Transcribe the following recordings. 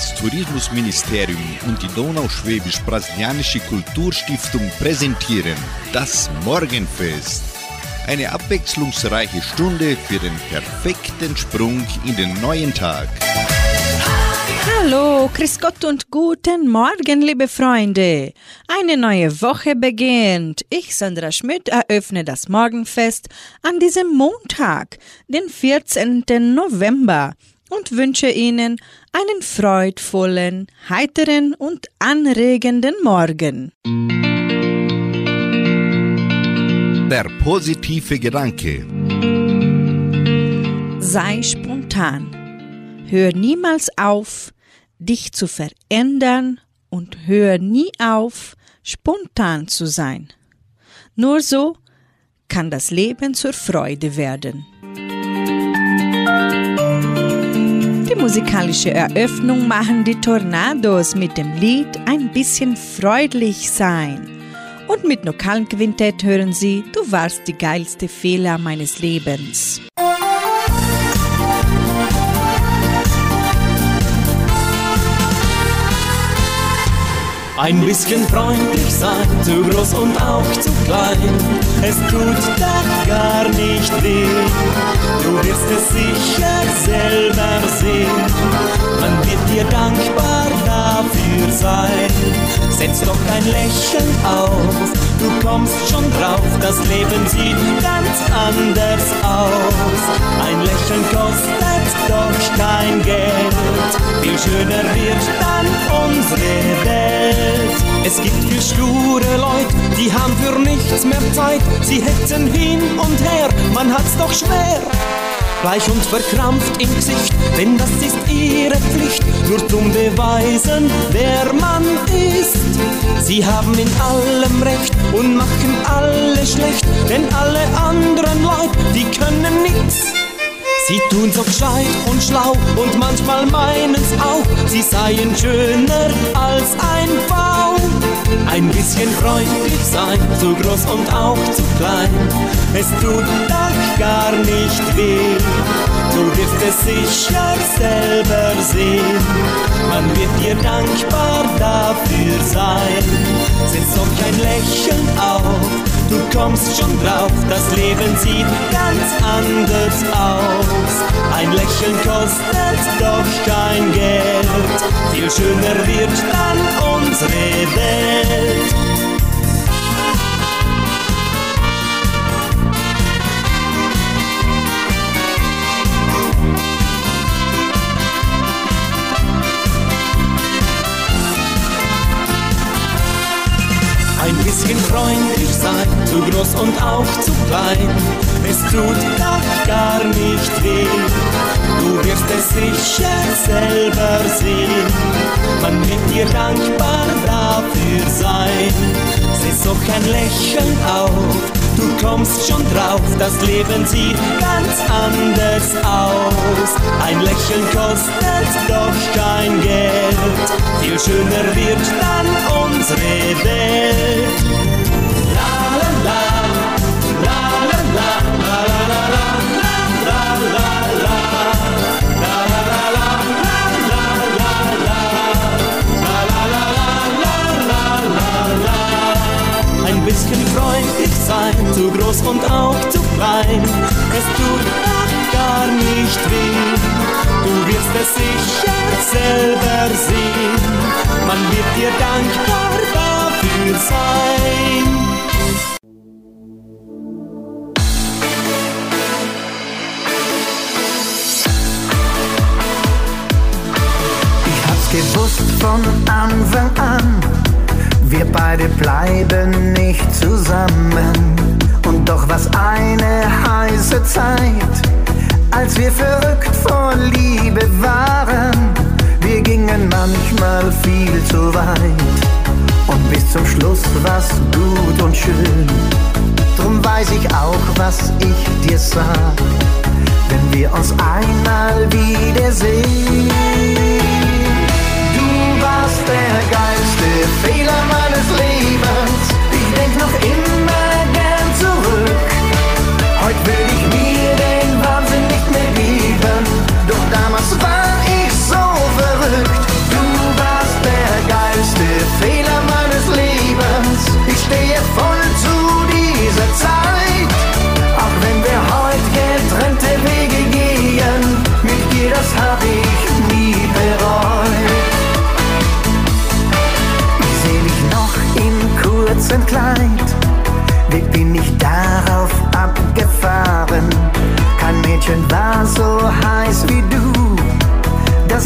Das Tourismusministerium und die Donauschwäbisch-Brasilianische Kulturstiftung präsentieren das Morgenfest. Eine abwechslungsreiche Stunde für den perfekten Sprung in den neuen Tag. Hallo, Chris Gott und guten Morgen, liebe Freunde. Eine neue Woche beginnt. Ich, Sandra Schmidt, eröffne das Morgenfest an diesem Montag, den 14. November und wünsche Ihnen einen freudvollen, heiteren und anregenden Morgen. Der positive Gedanke. Sei spontan. Hör niemals auf, dich zu verändern und hör nie auf, spontan zu sein. Nur so kann das Leben zur Freude werden. Musikalische Eröffnung machen die Tornados mit dem Lied Ein bisschen freundlich sein. Und mit lokalem Quintett hören sie Du warst die geilste Fehler meines Lebens. Ein bisschen freundlich sein, zu groß und auch zu klein. Es tut doch gar nicht weh. Du wirst es sicher selber sehen. Man wird dir dankbar dafür sein. Setz doch ein Lächeln auf. Du kommst schon drauf, das Leben sieht ganz anders aus. Ein Lächeln kostet doch kein Geld. Viel schöner wird dann unsere Welt. Die haben für nichts mehr Zeit. Sie hetzen hin und her, man hat's doch schwer. Bleich und verkrampft im Gesicht, denn das ist ihre Pflicht, nur zum Beweisen, wer man ist. Sie haben in allem Recht und machen alle schlecht, denn alle anderen Leute, die können nichts. Sie tun so gescheit und schlau und manchmal meinen's auch, sie seien schöner als ein Baum. Ein bisschen freundlich sein, zu groß und auch zu klein, es tut doch gar nicht weh. Du wirst es sicher selber sehen, man wird dir dankbar dafür sein. Setz doch kein Lächeln auf, du kommst schon drauf, das Leben sieht ganz anders aus. Ein Lächeln kostet doch kein Geld, viel schöner wird dann unsere Welt. Ein bisschen freundlich sein, zu groß und auch zu klein. Es tut doch gar nicht weh. Du wirst es sicher selber sehen. Man wird dir dankbar dafür sein. Setz doch kein Lächeln auf. Du kommst schon drauf, das Leben sieht ganz anders aus. Ein Lächeln kostet doch kein Geld, viel schöner wird dann unsere Welt.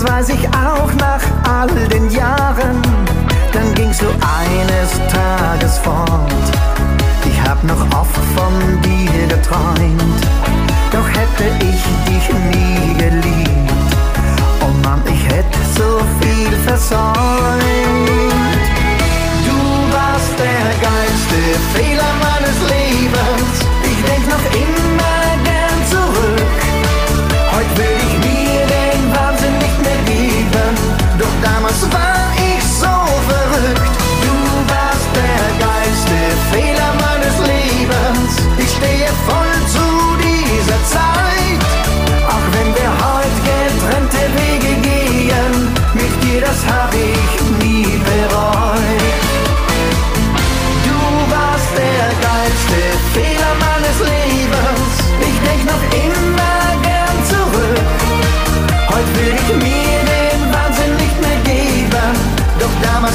Weiß ich auch nach all den Jahren, dann gingst du eines Tages fort. Ich hab noch oft von dir geträumt, doch hätte ich dich nie geliebt. Oh Mann, ich hätte so viel versäumt. Du warst der geilste Fehler meines Lebens.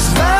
Doch damals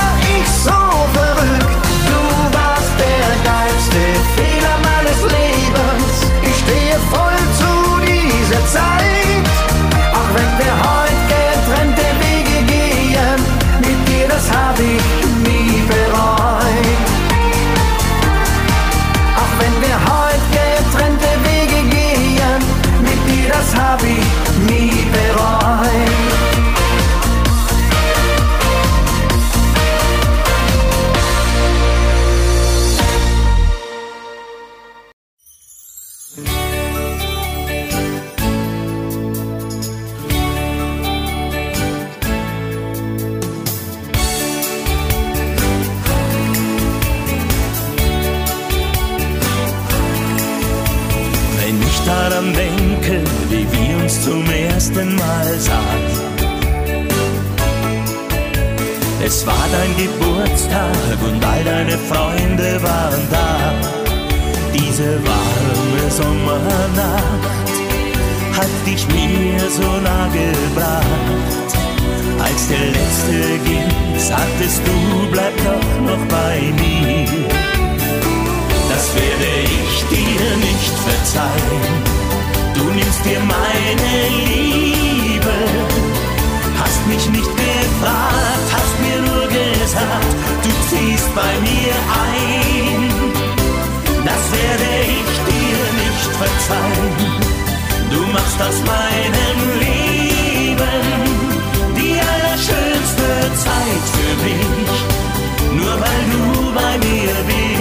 uns zum ersten Mal sahen. Es war dein Geburtstag und all deine Freunde waren da. Diese warme Sommernacht hat dich mir so nah gebracht. Als der letzte ging, sagtest du, bleib doch noch bei mir. Das werde ich dir nicht verzeihen. Du nimmst dir meine Liebe, hast mich nicht gefragt, hast mir nur gesagt, du ziehst bei mir ein. Das werde ich dir nicht verzeihen. Du machst aus meinem Leben die allerschönste Zeit für mich, nur weil du bei mir bist.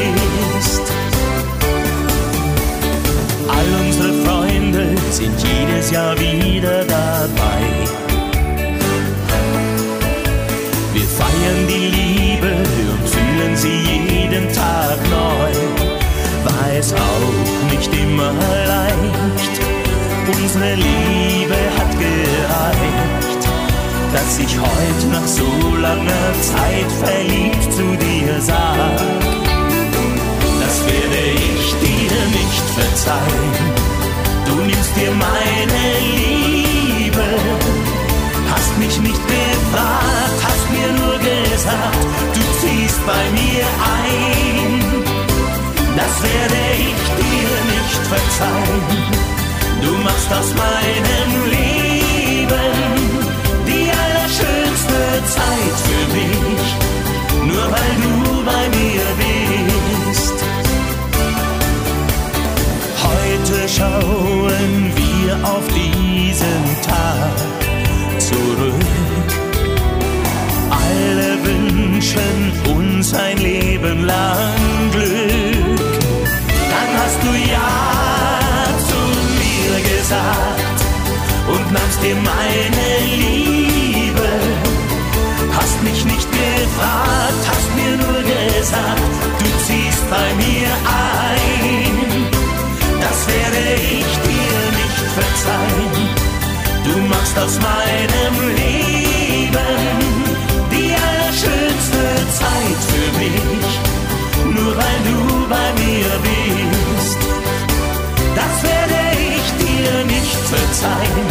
Sind jedes Jahr wieder dabei. Wir feiern die Liebe und fühlen sie jeden Tag neu. War es auch nicht immer leicht, unsere Liebe hat gereicht, dass ich heute nach so langer Zeit verliebt zu dir sag. Das werde ich dir nicht verzeihen. Nimmst dir meine Liebe, hast mich nicht gefragt, hast mir nur gesagt, du ziehst bei mir ein. Das werde ich dir nicht verzeihen. Du machst aus meinem Leben wünschen uns ein Leben lang Glück. Dann hast du Ja zu mir gesagt und nahmst dir meine Liebe. Hast mich nicht gefragt, hast mir nur gesagt, du ziehst bei mir ein. Das werde ich dir nicht verzeihen. Du machst aus meinem Leben verzeihen,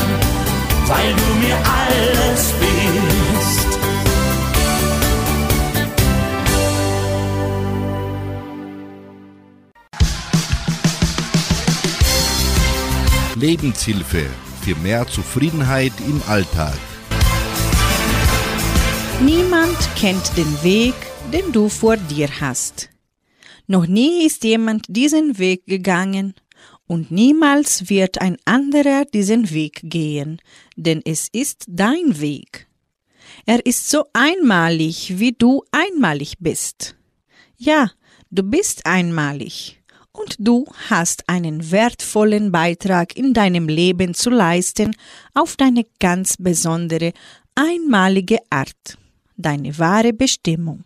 weil du mir alles bist. Lebenshilfe für mehr Zufriedenheit im Alltag. Niemand kennt den Weg, den du vor dir hast. Noch nie ist jemand diesen Weg gegangen und niemals wird ein anderer diesen Weg gehen, denn es ist dein Weg. Er ist so einmalig, wie du einmalig bist. Ja, du bist einmalig und du hast einen wertvollen Beitrag in deinem Leben zu leisten auf deine ganz besondere, einmalige Art, deine wahre Bestimmung.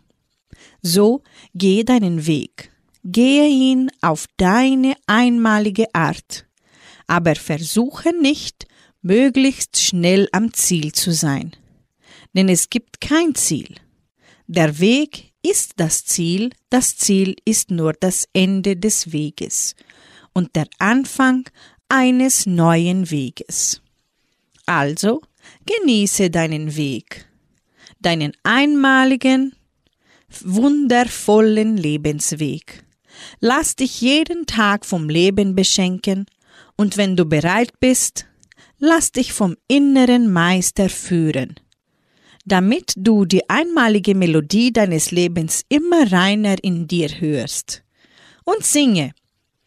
So geh deinen Weg gehe ihn auf deine einmalige Art, aber versuche nicht, möglichst schnell am Ziel zu sein. Denn es gibt kein Ziel. Der Weg ist das Ziel, das Ziel ist nur das Ende des Weges und der Anfang eines neuen Weges. Also genieße deinen Weg, deinen einmaligen, wundervollen Lebensweg. Lass dich jeden Tag vom Leben beschenken und wenn du bereit bist, lass dich vom inneren Meister führen, damit du die einmalige Melodie deines Lebens immer reiner in dir hörst. Und singe,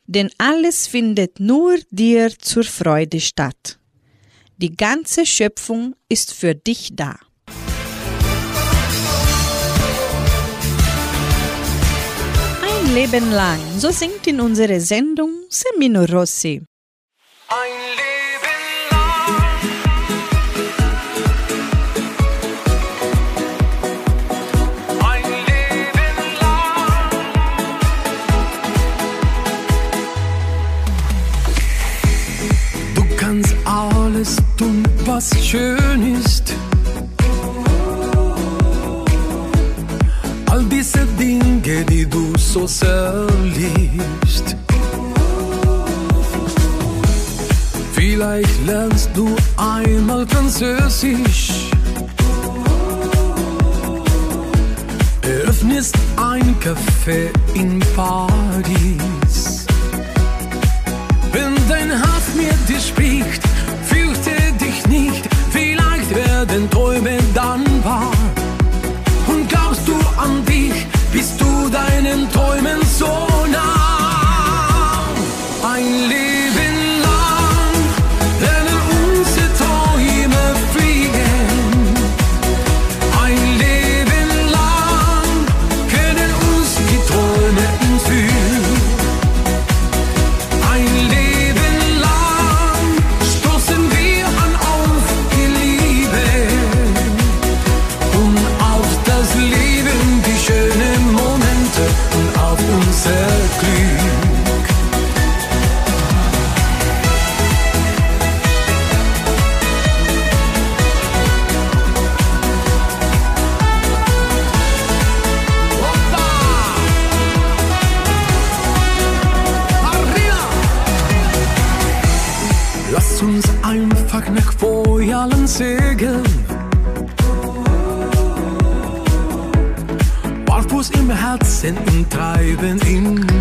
denn alles findet nur dir zur Freude statt. Die ganze Schöpfung ist für dich da. Leben lang. So singt in unserer Sendung Semino Rossi. Ein Leben lang. Ein Leben lang. Du kannst alles tun, was schön ist. So sehr liebst. Vielleicht lernst du einmal Französisch. Eröffnest ein Café in Paris. Wenn dein Herz mit dir spricht, fürchte dich nicht. Vielleicht werden Träume dann Träumen so und treiben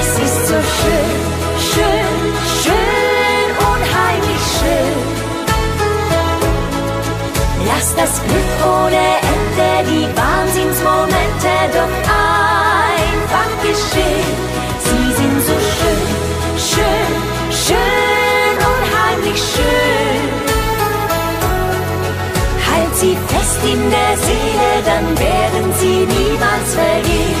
Es ist so schön, schön, schön, unheimlich schön. Lass das Glück ohne Ende, die Wahnsinnsmomente doch einfach geschehen. Sie sind so schön, schön, schön, unheimlich schön. Halt sie fest in der Seele, dann werden sie niemals vergehen.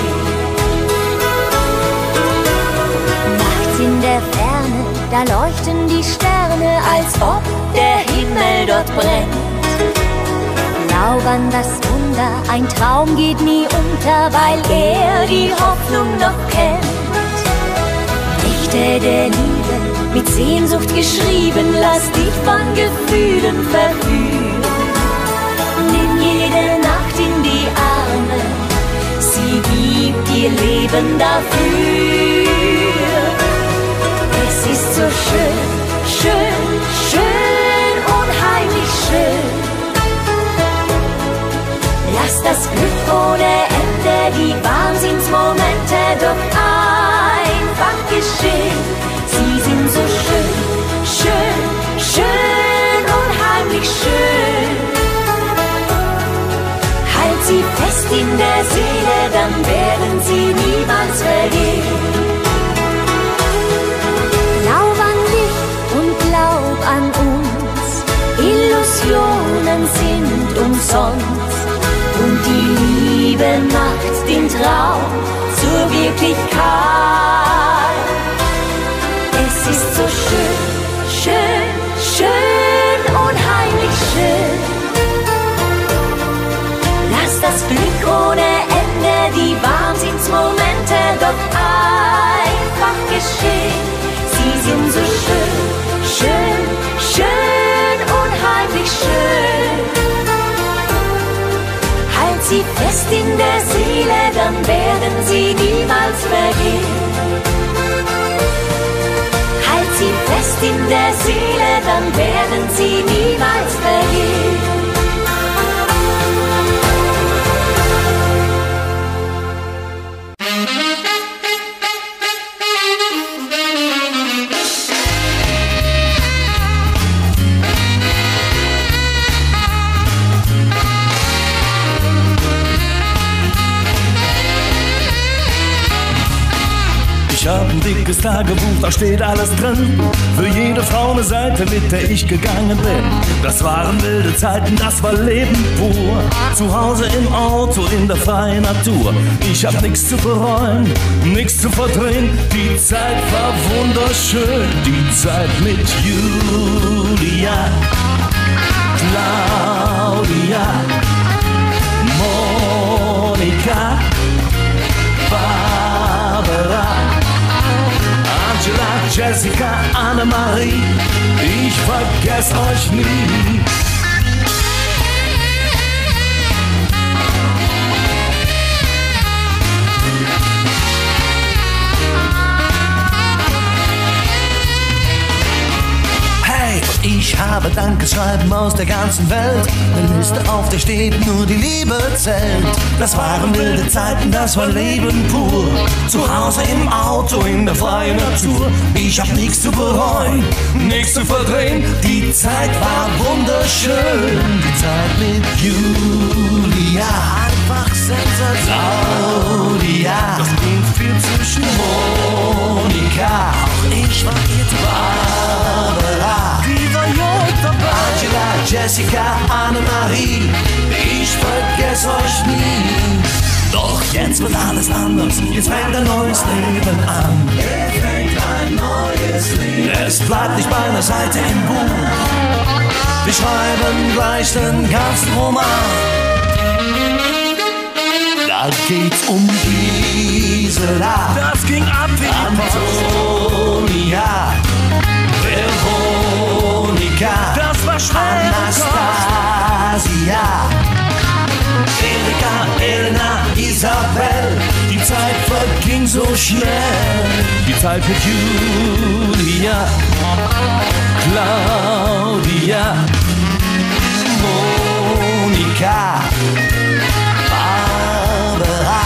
Nachts in der Ferne, da leuchten die Sterne, als ob der Himmel dort brennt. Glaub das Wunder, ein Traum geht nie unter, weil er die Hoffnung noch kennt. Dichte der Liebe, mit Sehnsucht geschrieben, lass dich von Gefühlen verführen. Dir Leben dafür. Es ist so schön, schön, schön, unheimlich schön. Lass das Glück ohne Ende, die Wahnsinnsmomente doch einfach geschehen. Sie sind so schön, schön, schön, unheimlich schön. Halt sie fest in der Seele, dann werden sie niemals vergehen. Glaub an dich und glaub an uns, Illusionen sind umsonst. Und die Liebe macht den Traum zur Wirklichkeit. Fest in der Seele, dann werden sie niemals vergehen. Halt sie fest in der Seele, dann werden sie niemals vergehen. Dickes Tagebuch, da steht alles drin. Für jede Frau eine Seite, mit der ich gegangen bin. Das waren wilde Zeiten, das war Leben pur. Zu Hause im Auto, in der freien Natur. Ich hab nichts zu bereuen, nichts zu verdrehen. Die Zeit war wunderschön, die Zeit mit Julia, Claudia, Jessica, Annemarie, ich vergess euch nie. Ich habe Dankeschreiben aus der ganzen Welt. Eine Liste auf der steht, nur die Liebe zählt. Das waren wilde Zeiten, das war Leben pur. Zu Hause im Auto, in der freien Natur. Ich hab nichts zu bereuen, nichts zu verdrehen. Die Zeit war wunderschön. Die Zeit mit Julia. Einfach sensationell. Claudia. Das ging viel zwischen Monika. Auch ich war ihr Barbara. Jung dabei. Angela, Jessica, Annemarie. Ich vergess euch nie. Doch jetzt wird alles anders. Jetzt fängt ein neues Leben an. Jetzt fängt ein neues Leben. Es bleibt nicht bei einer Seite im Buch. Wir schreiben gleich den ganzen Roman. Da geht's um Gisela. Das ging ab wie Antonia. Erika, das war schwere Anastasia. Erika, Elena, Isabel, die Zeit verging so schnell. Die Zeit mit Julia, Claudia, Monika, Barbara,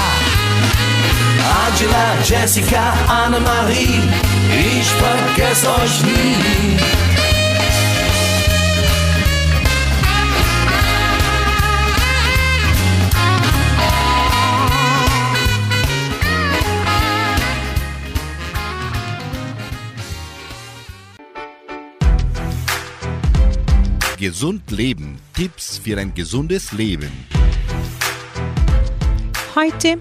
Angela, Jessica, Annemarie, ich vergesse euch nie. Gesund leben. Tipps für ein gesundes Leben. Heute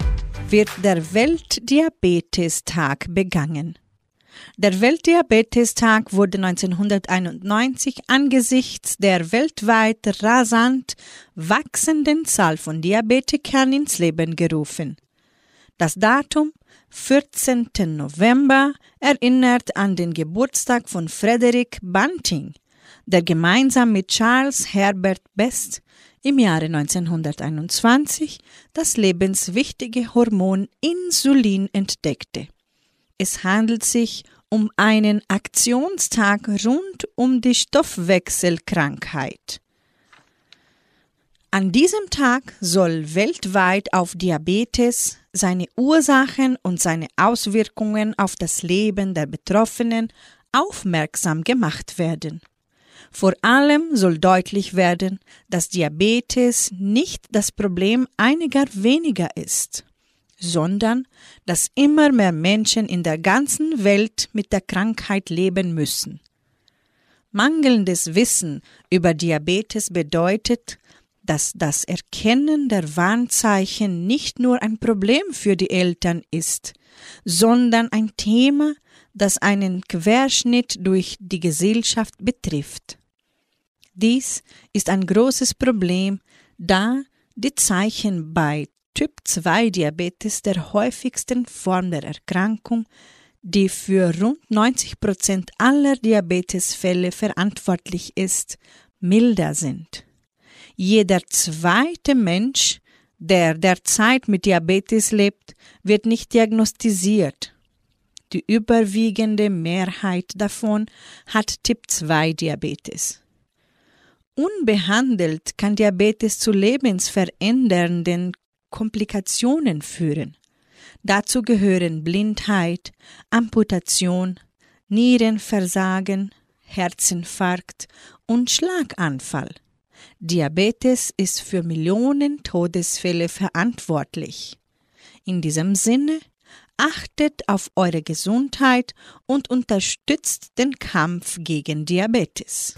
wird der Weltdiabetestag begangen. Der Weltdiabetestag wurde 1991 angesichts der weltweit rasant wachsenden Zahl von Diabetikern ins Leben gerufen. Das Datum 14. November erinnert an den Geburtstag von Frederick Banting, der gemeinsam mit Charles Herbert Best im Jahre 1921 das lebenswichtige Hormon Insulin entdeckte. Es handelt sich um einen Aktionstag rund um die Stoffwechselkrankheit. An diesem Tag soll weltweit auf Diabetes, seine Ursachen und seine Auswirkungen auf das Leben der Betroffenen aufmerksam gemacht werden. Vor allem soll deutlich werden, dass Diabetes nicht das Problem einiger weniger ist, sondern dass immer mehr Menschen in der ganzen Welt mit der Krankheit leben müssen. Mangelndes Wissen über Diabetes bedeutet, dass das Erkennen der Warnzeichen nicht nur ein Problem für die Eltern ist, sondern ein Thema, das einen Querschnitt durch die Gesellschaft betrifft. Dies ist ein großes Problem, da die Zeichen bei Typ-2-Diabetes der häufigsten Form der Erkrankung, die für rund 90 Prozent aller Diabetesfälle verantwortlich ist, milder sind. Jeder zweite Mensch, der derzeit mit Diabetes lebt, wird nicht diagnostiziert. Die überwiegende Mehrheit davon hat Typ-2-Diabetes. Unbehandelt kann Diabetes zu lebensverändernden Komplikationen führen. Dazu gehören Blindheit, Amputation, Nierenversagen, Herzinfarkt und Schlaganfall. Diabetes ist für Millionen Todesfälle verantwortlich. In diesem Sinne, achtet auf eure Gesundheit und unterstützt den Kampf gegen Diabetes.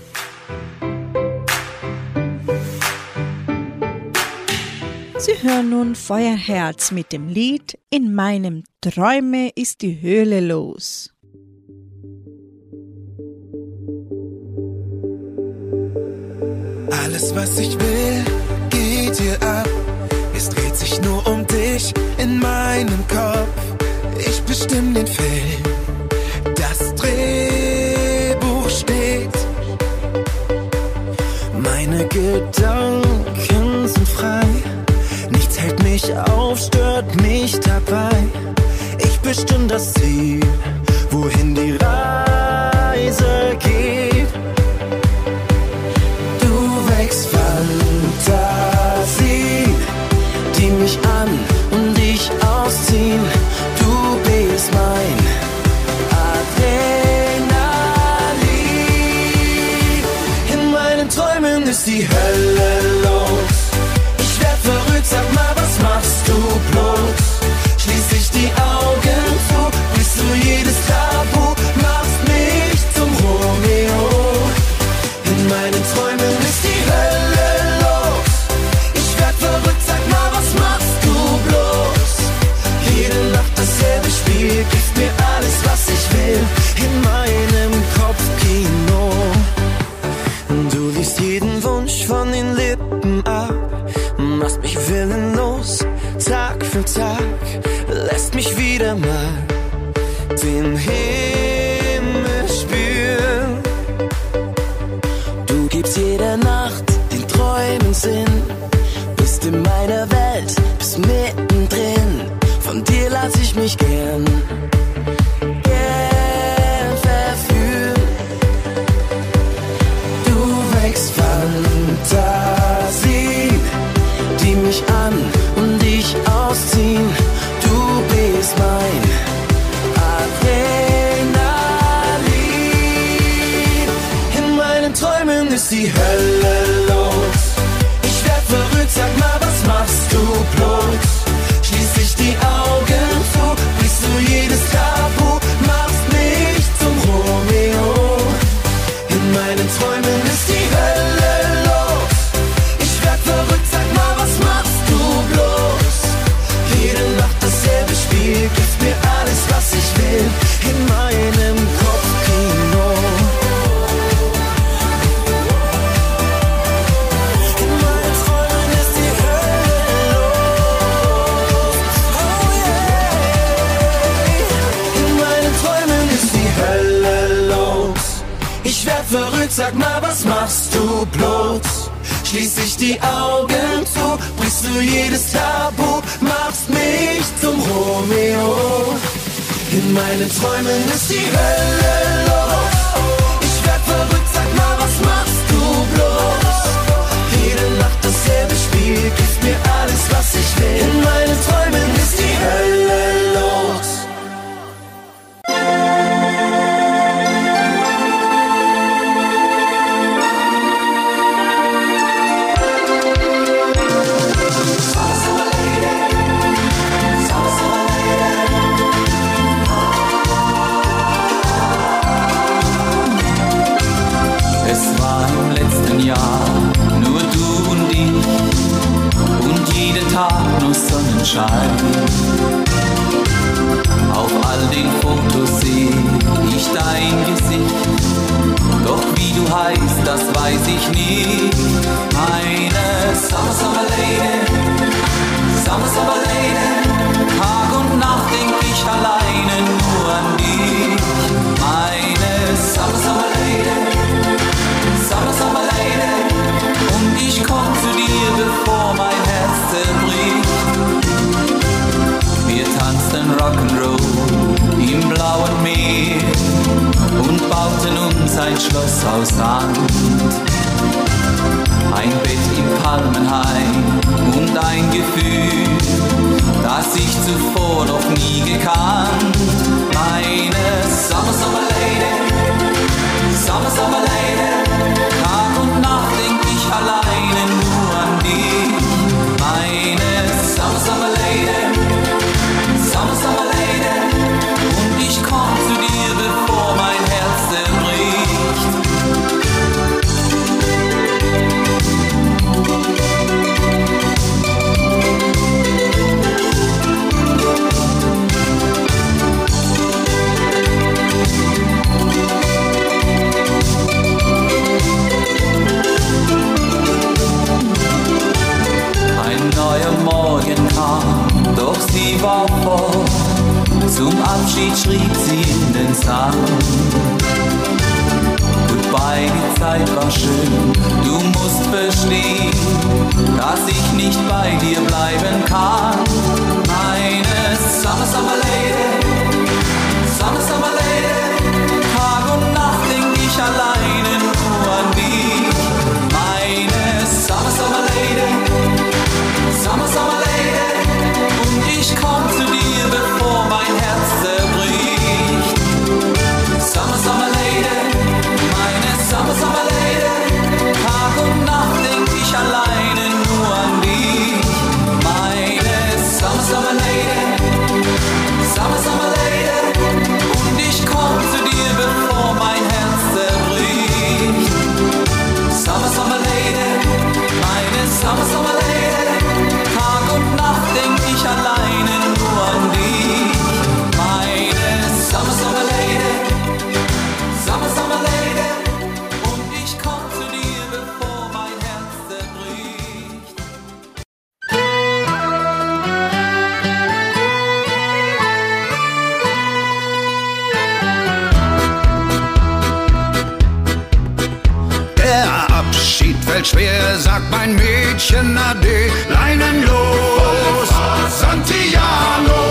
Sie hören nun Feuerherz mit dem Lied In meinem Träume ist die Höhle los. Alles, was ich will, geht hier ab. Es dreht sich nur um dich in meinem Kopf. Ich bestimme den Film, das Drehbuch steht. Meine Gedanken sind frei. Hält mich auf, stört mich dabei. Ich bestimme das Ziel, wohin die Reise geht. Du wächst Fantasie, die mich an und dich ausziehen. Du bist mein Adrenalin. In meinen Träumen ist die Hölle jedes Tabu machst mich zum Romeo. In meinen Träumen ist die Hölle los. Ich werd verrückt, sag mal, was machst du bloß? Jede Nacht dasselbe Spiel, gibst mir alles, was ich will. nicht dein Gesicht. Doch wie du heißt, das weiß ich nicht. Eine Summer Summer Lady, Summer Summer Lady, Tag und Nacht denk ich alleine nur an dich. Eine Summer Summer Lady, Summer Summer Lady, und ich komm zu dir, bevor mein Herz zerbricht. Wir tanzen Rock'n'Roll im blauen Meer Garten und sein Schloss aus Rand. Ein Bett im Palmenhain und ein Gefühl, das ich zuvor noch nie gekannt. Meine Summer, Summer Lady, Summer, Summer Lady. Abschied fällt schwer, sagt mein Mädchen Ade. Leinen los, Santiano.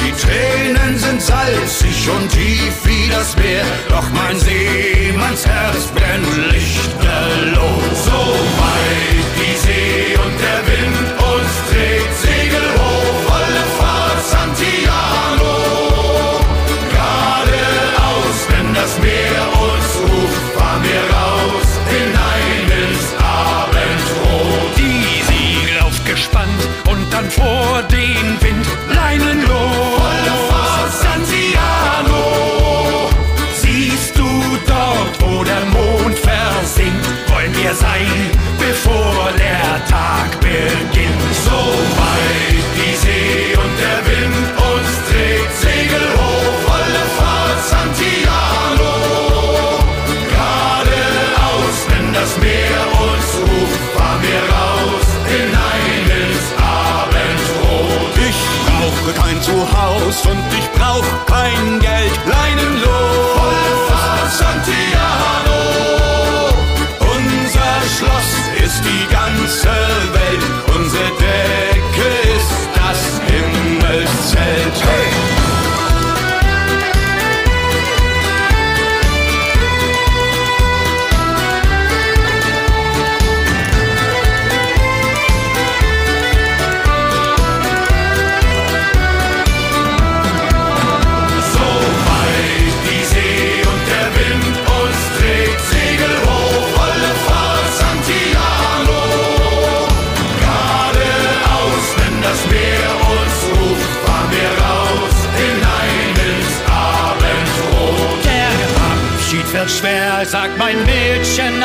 Die Tränen sind salzig und tief wie das Meer. Doch mein Seemannsherz brennt lichterloh. So weit die See und der Wind sagt mein Mädchen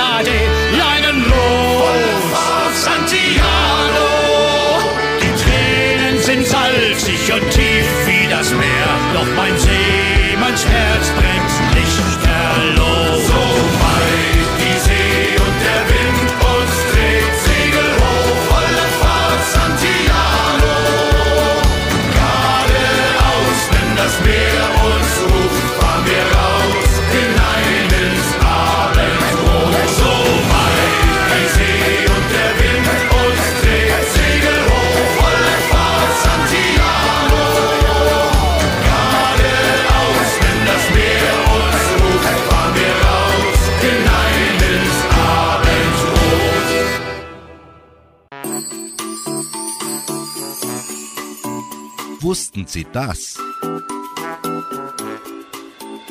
Wussten Sie das?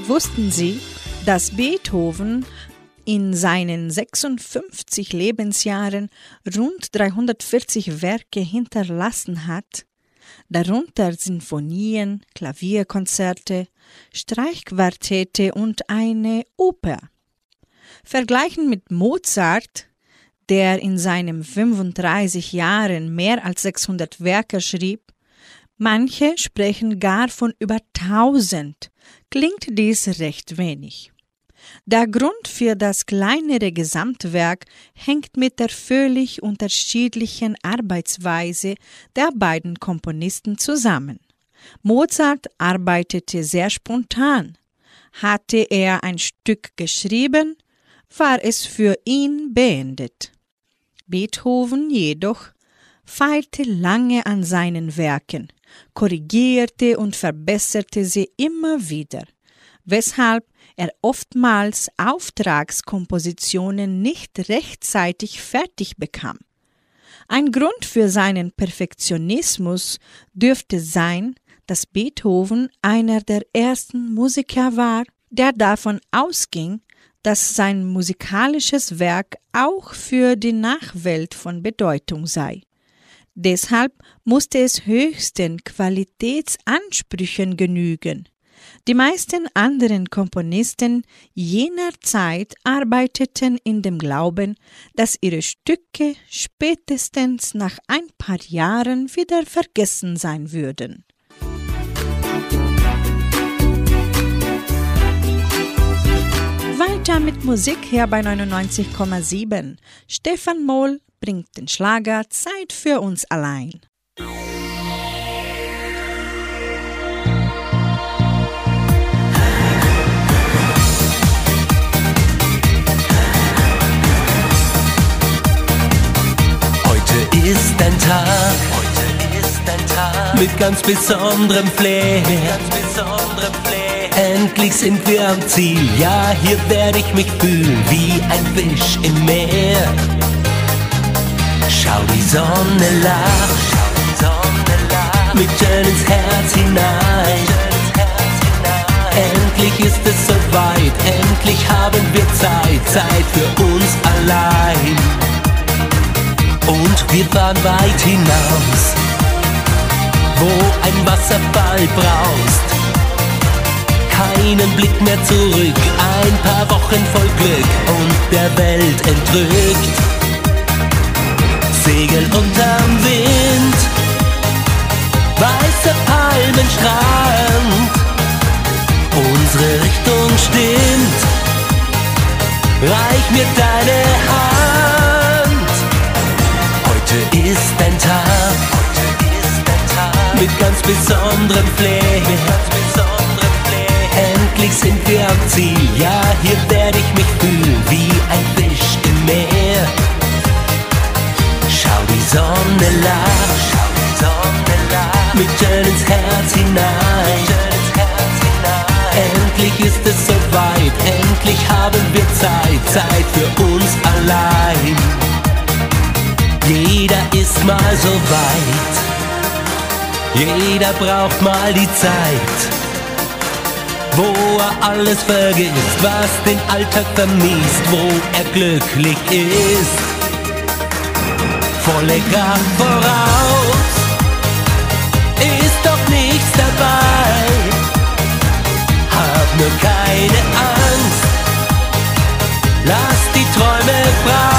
Wussten Sie, dass Beethoven in seinen 56 Lebensjahren rund 340 Werke hinterlassen hat, darunter Sinfonien, Klavierkonzerte, Streichquartette und eine Oper. Vergleichen mit Mozart, der in seinen 35 Jahren mehr als 600 Werke schrieb, manche sprechen gar von über 1000, klingt dies recht wenig. Der Grund für das kleinere Gesamtwerk hängt mit der völlig unterschiedlichen Arbeitsweise der beiden Komponisten zusammen. Mozart arbeitete sehr spontan. Hatte er ein Stück geschrieben, war es für ihn beendet. Beethoven jedoch feilte lange an seinen Werken, korrigierte und verbesserte sie immer wieder, weshalb er oftmals Auftragskompositionen nicht rechtzeitig fertig bekam. Ein Grund für seinen Perfektionismus dürfte sein, dass Beethoven einer der ersten Musiker war, der davon ausging, dass sein musikalisches Werk auch für die Nachwelt von Bedeutung sei. Deshalb musste es höchsten Qualitätsansprüchen genügen. Die meisten anderen Komponisten jener Zeit arbeiteten in dem Glauben, dass ihre Stücke spätestens nach ein paar Jahren wieder vergessen sein würden. Weiter mit Musik hier bei 99,7. Stefan Mohl bringt den Schlager Zeit für uns allein. Heute ist ein Tag, heute ist ein Tag, mit ganz besonderem Flair. Endlich sind wir am Ziel, ja, hier werde ich mich fühlen wie ein Fisch im Meer. Schau die Sonne lacht, mitten ins Herz hinein. Endlich ist es soweit, endlich haben wir Zeit, Zeit für uns allein. Und wir fahren weit hinaus, wo ein Wasserfall braust. Keinen Blick mehr zurück, ein paar Wochen voll Glück und der Welt entrückt. Segel unterm Wind, weißer Palmenstrand. Unsere Richtung stimmt, reich mir deine Hand. Heute ist ein Tag, mit ganz besonderem Flair. Endlich sind wir am Ziel, ja, hier werde ich mich fühlen wie ein Fisch im Meer. Sonne lacht, schau die Sonne lacht, mitten ins Herz hinein. Endlich ist es soweit, endlich haben wir Zeit, Zeit für uns allein. Jeder ist mal so weit, jeder braucht mal die Zeit wo er alles vergisst, was den Alltag vermisst, wo er glücklich ist. Volle Kraft voraus, ist doch nichts dabei. Hab nur keine Angst, lass die Träume frei.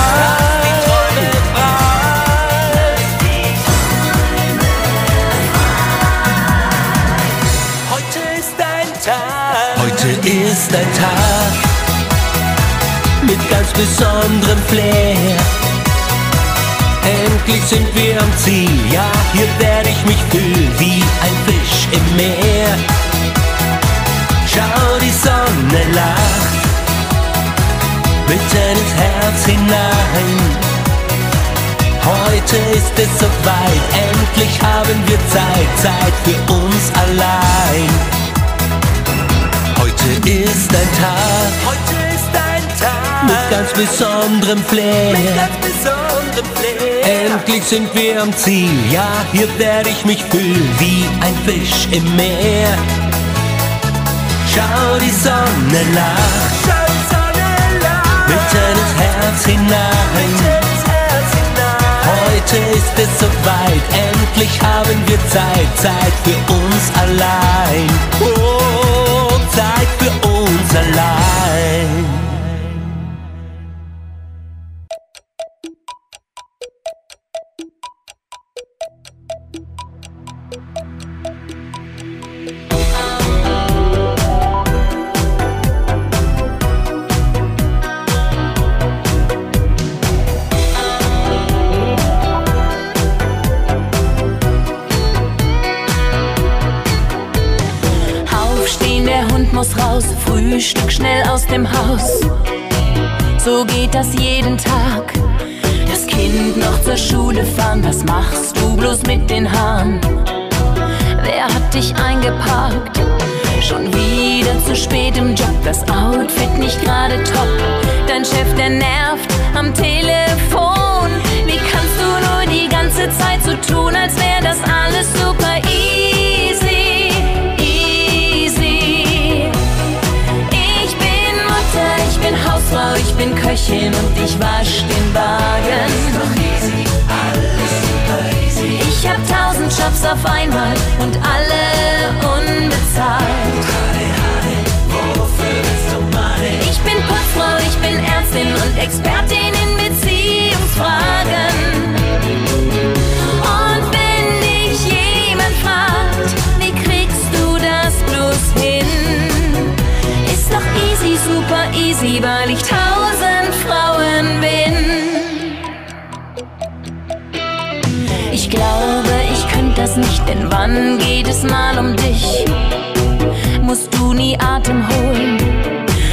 Heute ist ein Tag. Heute ist ein Tag mit ganz besonderem Flair. Endlich sind wir am Ziel, ja, hier werde ich mich fühlen wie ein Fisch im Meer. Schau, die Sonne lacht mitten ins Herz hinein. Heute ist es soweit, endlich haben wir Zeit, Zeit für uns allein. Heute ist ein Tag, heute ist ein Tag mit ganz besonderem Flair. Mit ganz besonderem Flair. Endlich sind wir am Ziel, ja, hier werde ich mich fühlen wie ein Fisch im Meer. Schau, die Sonne lacht, schau, die Sonne lacht, mitten ins Herz hinein. Heute ist es soweit, endlich haben wir Zeit, Zeit für uns allein. Oh, Zeit für uns allein. Dem Haus. So geht das jeden Tag. Das Kind noch zur Schule fahren, was machst du bloß mit den Haaren? Wer hat dich eingeparkt? Schon wieder zu spät im Job, das Outfit nicht gerade top. Dein Chef, der nervt am Telefon. Wie kannst du nur die ganze Zeit so tun, als wäre das alles super Hausfrau, ich bin Köchin und ich wasch den Wagen. Doch easy, alles super easy. Ich hab tausend Jobs auf einmal und alle unbezahlt. Ich bin Putzfrau, ich bin Ärztin und Expertin in Beziehungsfragen. super easy, weil ich tausend Frauen bin. Ich glaube, ich könnte das nicht, denn wann geht es mal um dich? Musst du nie Atem holen?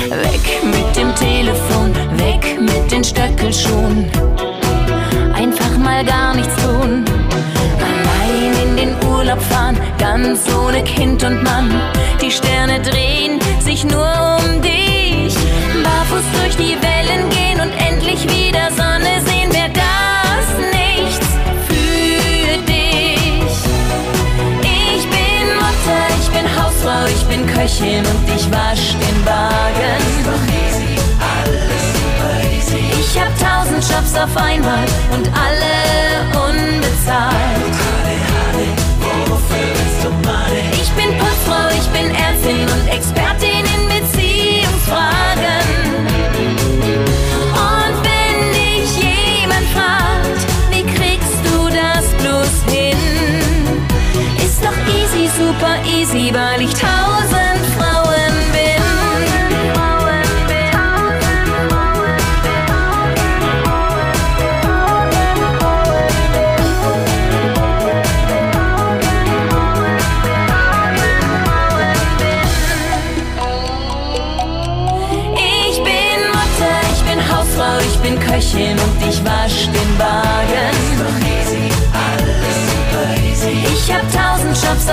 Weg mit dem Telefon, weg mit den Stöckelschuhen. Einfach mal gar nichts tun. Allein in den Urlaub fahren, ganz ohne Kind und Mann. Die Sterne drehen sich nur um dich barfuß durch die Wellen gehen und endlich wieder Sonne sehen. Wäre das nichts für dich? Ich bin Mutter, ich bin Hausfrau, ich bin Köchin und ich wasch den Wagen. Ich hab tausend Jobs auf einmal und alle unbezahlt. Ich bin Putzfrau, ich bin Ärztin und Expertin in Beziehungsfragen. Super easy, weil ich tausend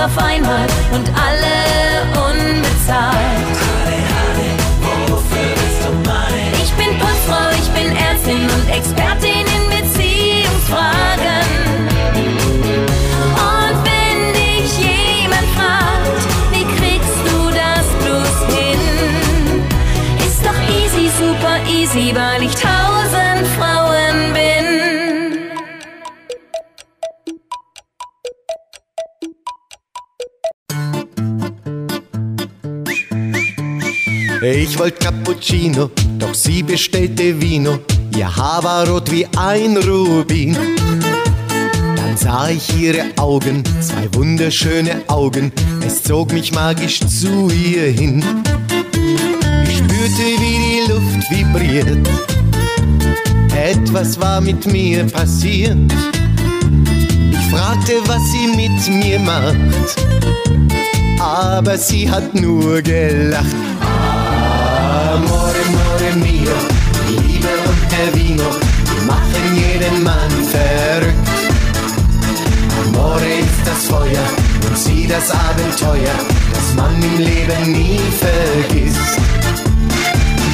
auf einmal und alle unbezahlt. Ich wollte Cappuccino, doch sie bestellte Vino. Ihr Haar war rot wie ein Rubin. Dann sah ich ihre Augen, zwei wunderschöne Augen. Es zog mich magisch zu ihr hin. Ich spürte, wie die Luft vibriert. Etwas war mit mir passiert. Ich fragte, was sie mit mir macht. Aber sie hat nur gelacht. Amore, amore mio, die Liebe und der Vino, die machen jeden Mann verrückt. Amore ist das Feuer und sie das Abenteuer, das man im Leben nie vergisst.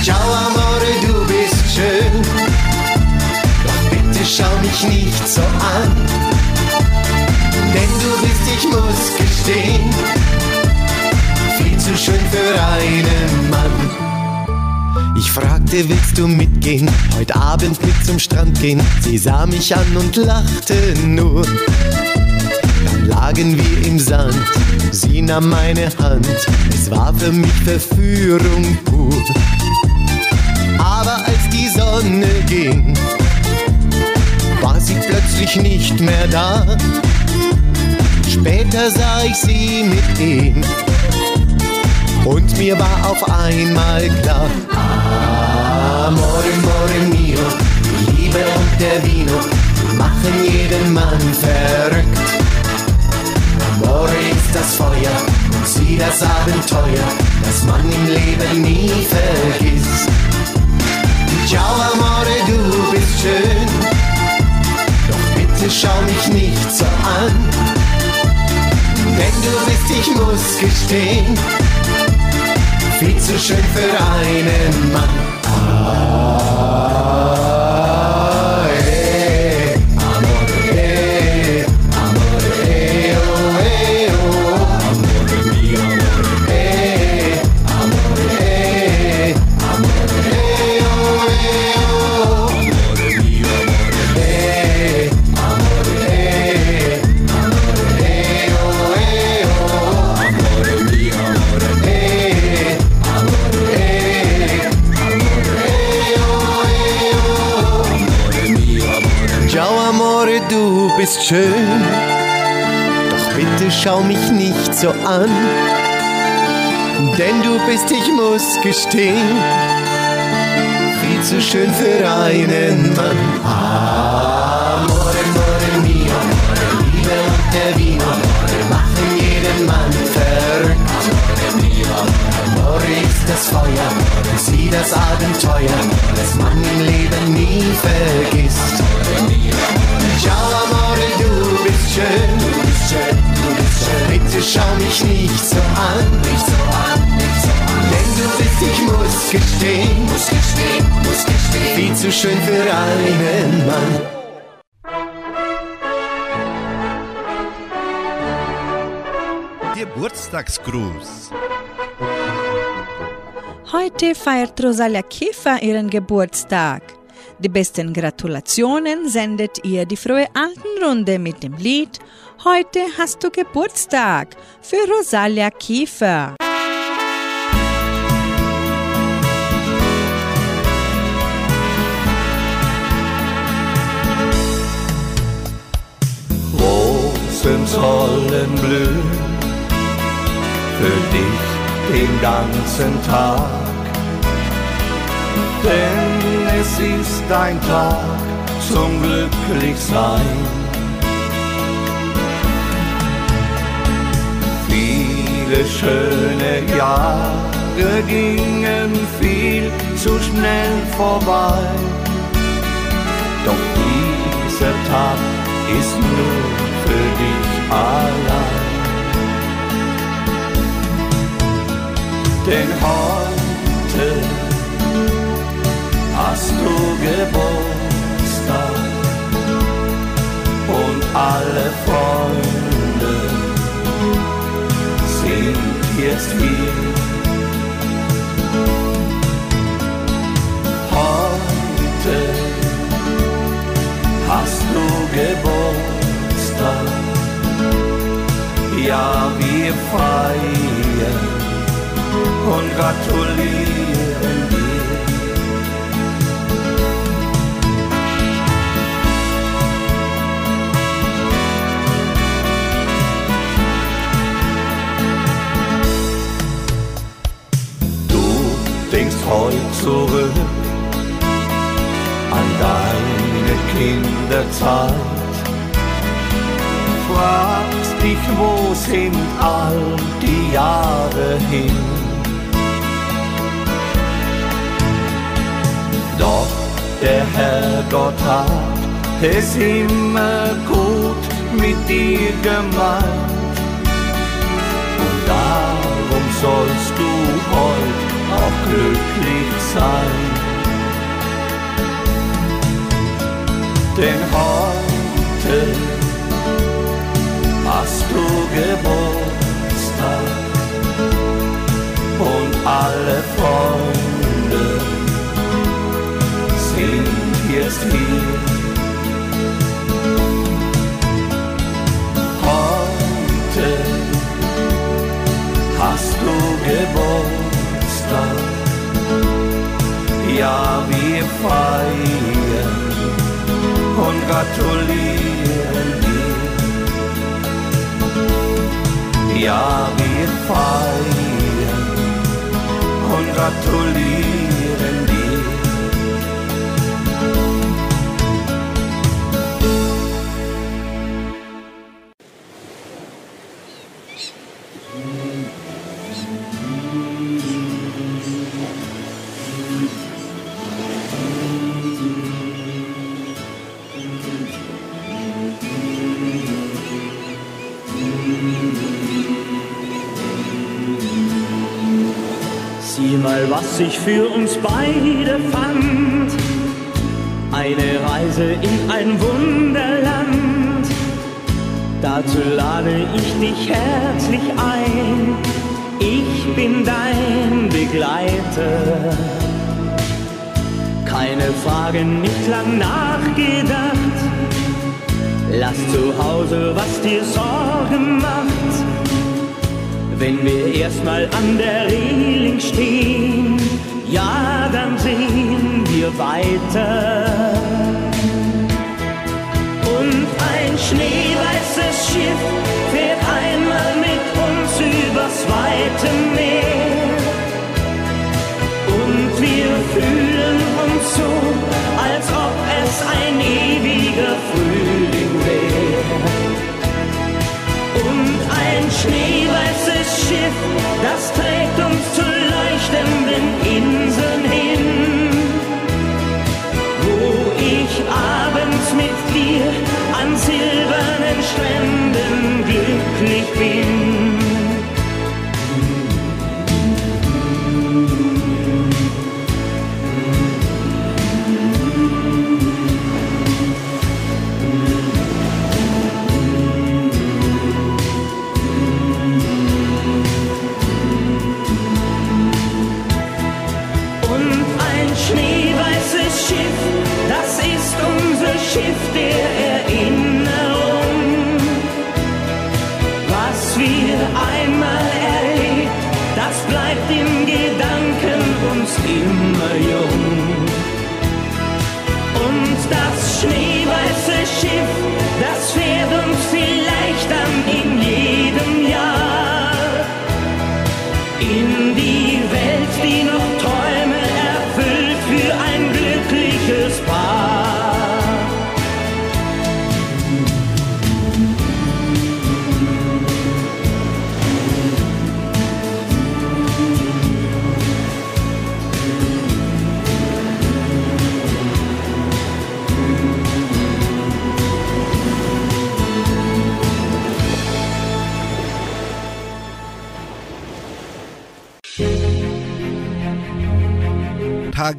Ciao Amore, du bist schön, doch bitte schau mich nicht so an. Denn du bist, ich muss gestehen, Ich fragte, willst du mitgehen? Heute Abend mit zum Strand gehen. Sie sah mich an und lachte nur. Dann lagen wir im Sand, sie nahm meine Hand. Es war für mich Verführung pur. Aber als die Sonne ging, war sie plötzlich nicht mehr da. Später sah ich sie mit ihm und mir war auf einmal klar, Amore, amore mio, die Liebe und der Vino machen jeden Mann verrückt. Amore ist das Feuer und sie das Abenteuer, das man im Leben nie vergisst. Ciao Amore, du bist schön, doch bitte schau mich nicht so an. Denn du bist, ich muss gestehen, viel zu schön für einen Mann. Du bist schön. Doch bitte schau mich nicht so an. Denn du bist, ich muss gestehen, viel zu schön für einen Mann. Amore, amore mio, amore, Liebe und der Vino, amore, machen jeden Mann verrückt. Amore ist das Feuer, amore, sie das Abenteuer, das man im Leben nie vergisst. Ciao, schön, du bist schön, du bist schön. Bitte schau mich nicht so an, nicht so an, nicht so an. Denn du bist, ich muss gestehen, muss gestehen, muss gestehen. Viel zu schön für einen Mann. Geburtstagsgruß. Heute feiert Rosalia Käfer ihren Geburtstag. Die besten Gratulationen sendet ihr die frohe Altenrunde mit dem Lied Heute hast du Geburtstag für Rosalia Kiefer. Rosen sollen blühen für dich den ganzen Tag. Denn es ist ein Tag zum Glücklichsein. Viele schöne Jahre gingen viel zu schnell vorbei. Doch dieser Tag ist nur für dich allein. Denn heute hast du Geburtstag und alle Freunde sind jetzt hier. Heute hast du Geburtstag, ja wir feiern und gratulieren heute zurück an deine Kinderzeit. Fragst dich, wo sind all die Jahre hin? Doch der Herrgott hat es immer gut mit dir gemeint. Und darum sollst du heute auch glücklich sein. Denn heute hast du Geburtstag und alle Freunde sind jetzt hier. Heute hast du Geburtstag, ja wir feiern und gratulieren dir. Ja, wir feiern und gratulieren für uns beide fand. Eine Reise in ein Wunderland. Dazu lade ich dich herzlich ein. Ich bin dein Begleiter. Keine Fragen, nicht lang nachgedacht. Lass zu Hause, was dir Sorgen macht. Wenn wir erstmal an der Reling stehen, ja, dann sehen wir weiter. Und ein schneeweißes Schiff fährt einmal mit uns übers weite Meer. Und wir fühlen uns so, als ob es ein ewiger Frühling wäre. Und ein schneeweißes Schiff, das trägt uns zu leuchtenden Inseln hin, wo ich abends mit dir an silbernen Stränden glücklich bin.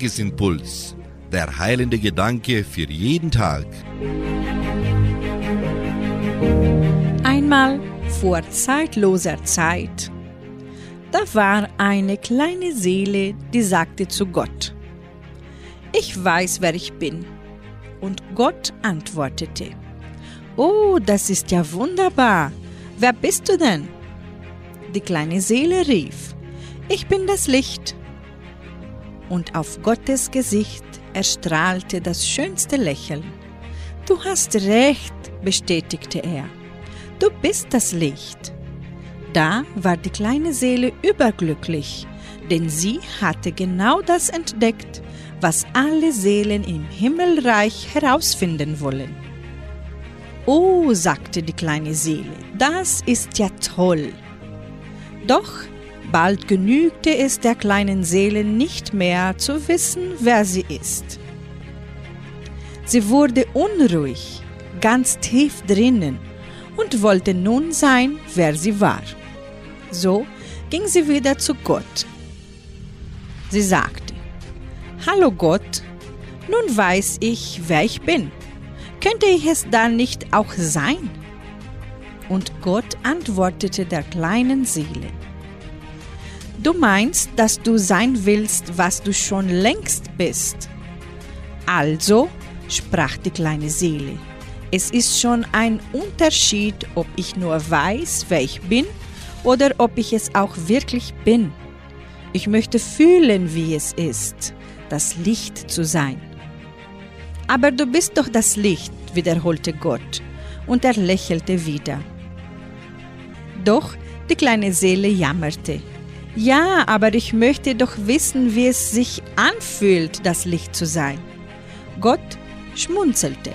Tagesimpuls. Der heilende Gedanke für jeden Tag. Einmal vor zeitloser Zeit, da war eine kleine Seele, die sagte zu Gott, ich weiß, wer ich bin. Und Gott antwortete, Oh, das ist ja wunderbar. Wer bist du denn? Die kleine Seele rief, Ich bin das Licht. Und auf Gottes Gesicht erstrahlte das schönste Lächeln. Du hast recht, bestätigte er. Du bist das Licht. Da war die kleine Seele überglücklich, denn sie hatte genau das entdeckt, was alle Seelen im Himmelreich herausfinden wollen. Oh, sagte die kleine Seele, das ist ja toll. Doch bald genügte es der kleinen Seele nicht mehr zu wissen, wer sie ist. Sie wurde unruhig, ganz tief drinnen und wollte nun sein, wer sie war. So ging sie wieder zu Gott. Sie sagte, Hallo Gott, nun weiß ich, wer ich bin. Könnte ich es dann nicht auch sein? Und Gott antwortete der kleinen Seele, Du meinst, dass du sein willst, was du schon längst bist. Also, sprach die kleine Seele, es ist schon ein Unterschied, ob ich nur weiß, wer ich bin, oder ob ich es auch wirklich bin. Ich möchte fühlen, wie es ist, das Licht zu sein. Aber du bist doch das Licht, wiederholte Gott, und er lächelte wieder. Doch die kleine Seele jammerte. Ja, aber ich möchte doch wissen, wie es sich anfühlt, das Licht zu sein. Gott schmunzelte.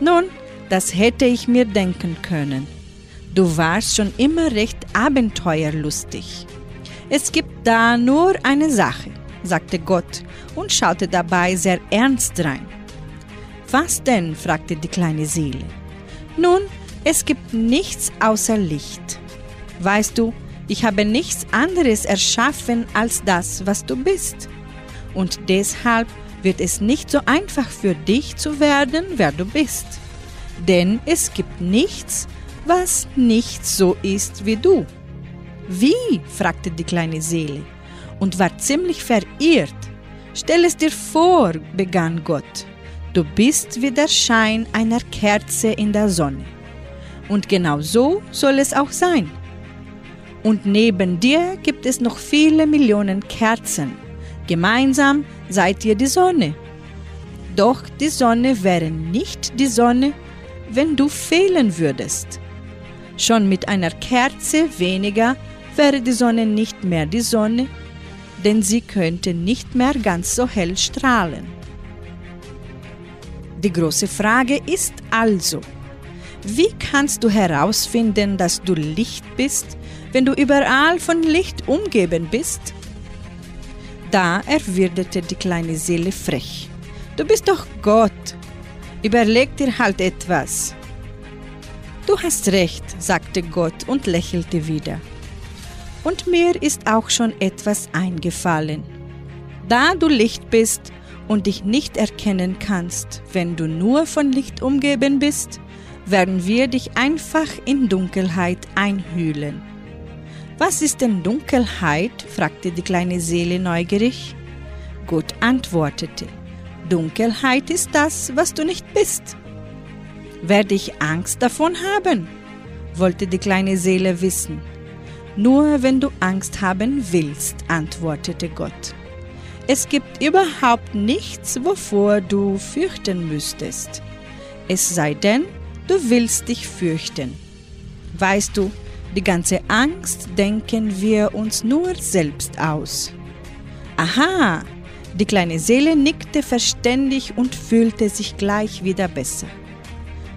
Nun, das hätte ich mir denken können. Du warst schon immer recht abenteuerlustig. Es gibt da nur eine Sache, sagte Gott und schaute dabei sehr ernst rein. Was denn? fragte die kleine Seele. Nun, es gibt nichts außer Licht. Weißt du, ich habe nichts anderes erschaffen als das, was du bist. Und deshalb wird es nicht so einfach für dich zu werden, wer du bist. Denn es gibt nichts, was nicht so ist wie du. Wie? fragte die kleine Seele und war ziemlich verirrt. Stell es dir vor, begann Gott. Du bist wie der Schein einer Kerze in der Sonne. Und genau so soll es auch sein. Und neben dir gibt es noch viele Millionen Kerzen. Gemeinsam seid ihr die Sonne. Doch die Sonne wäre nicht die Sonne, wenn du fehlen würdest. Schon mit einer Kerze weniger wäre die Sonne nicht mehr die Sonne, denn sie könnte nicht mehr ganz so hell strahlen. Die große Frage ist also, wie kannst du herausfinden, dass du Licht bist, wenn du überall von Licht umgeben bist? Da erwiderte die kleine Seele frech. Du bist doch Gott. Überleg dir halt etwas. Du hast recht, sagte Gott und lächelte wieder. Und mir ist auch schon etwas eingefallen. Da du Licht bist und dich nicht erkennen kannst, wenn du nur von Licht umgeben bist, werden wir dich einfach in Dunkelheit einhüllen. Was ist denn Dunkelheit? fragte die kleine Seele neugierig. Gott antwortete, Dunkelheit ist das, was du nicht bist. Werde ich Angst davon haben? wollte die kleine Seele wissen. Nur wenn du Angst haben willst, antwortete Gott. Es gibt überhaupt nichts, wovor du fürchten müsstest. Es sei denn, du willst dich fürchten. Weißt du, die ganze Angst denken wir uns nur selbst aus. Aha, die kleine Seele nickte verständig und fühlte sich gleich wieder besser.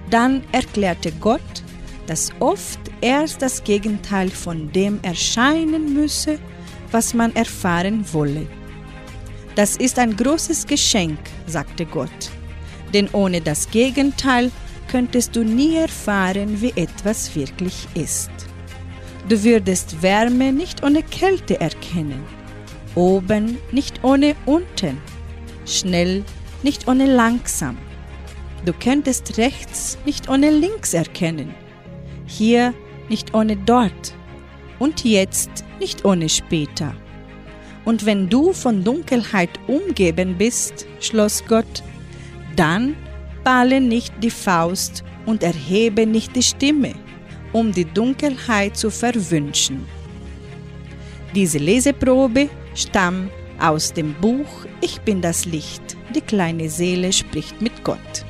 Dann erklärte Gott, dass oft erst das Gegenteil von dem erscheinen müsse, was man erfahren wolle. Das ist ein großes Geschenk, sagte Gott, denn ohne das Gegenteil könntest du nie erfahren, wie etwas wirklich ist. Du würdest Wärme nicht ohne Kälte erkennen, oben nicht ohne unten, schnell nicht ohne langsam. Du könntest rechts nicht ohne links erkennen, hier nicht ohne dort. Und jetzt nicht ohne später. Und wenn du von Dunkelheit umgeben bist, schloss Gott, dann balle nicht die Faust und erhebe nicht die Stimme, um die Dunkelheit zu verwünschen. Diese Leseprobe stammt aus dem Buch Ich bin das Licht, die kleine Seele spricht mit Gott.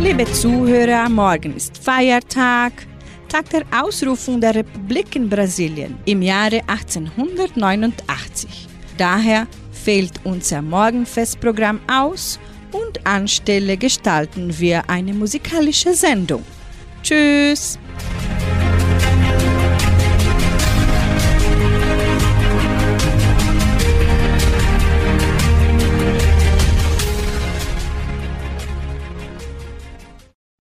Liebe Zuhörer, morgen ist Feiertag, Tag der Ausrufung der Republik in Brasilien im Jahre 1889. Daher fällt unser Morgenfestprogramm aus und anstelle gestalten wir eine musikalische Sendung. Tschüss!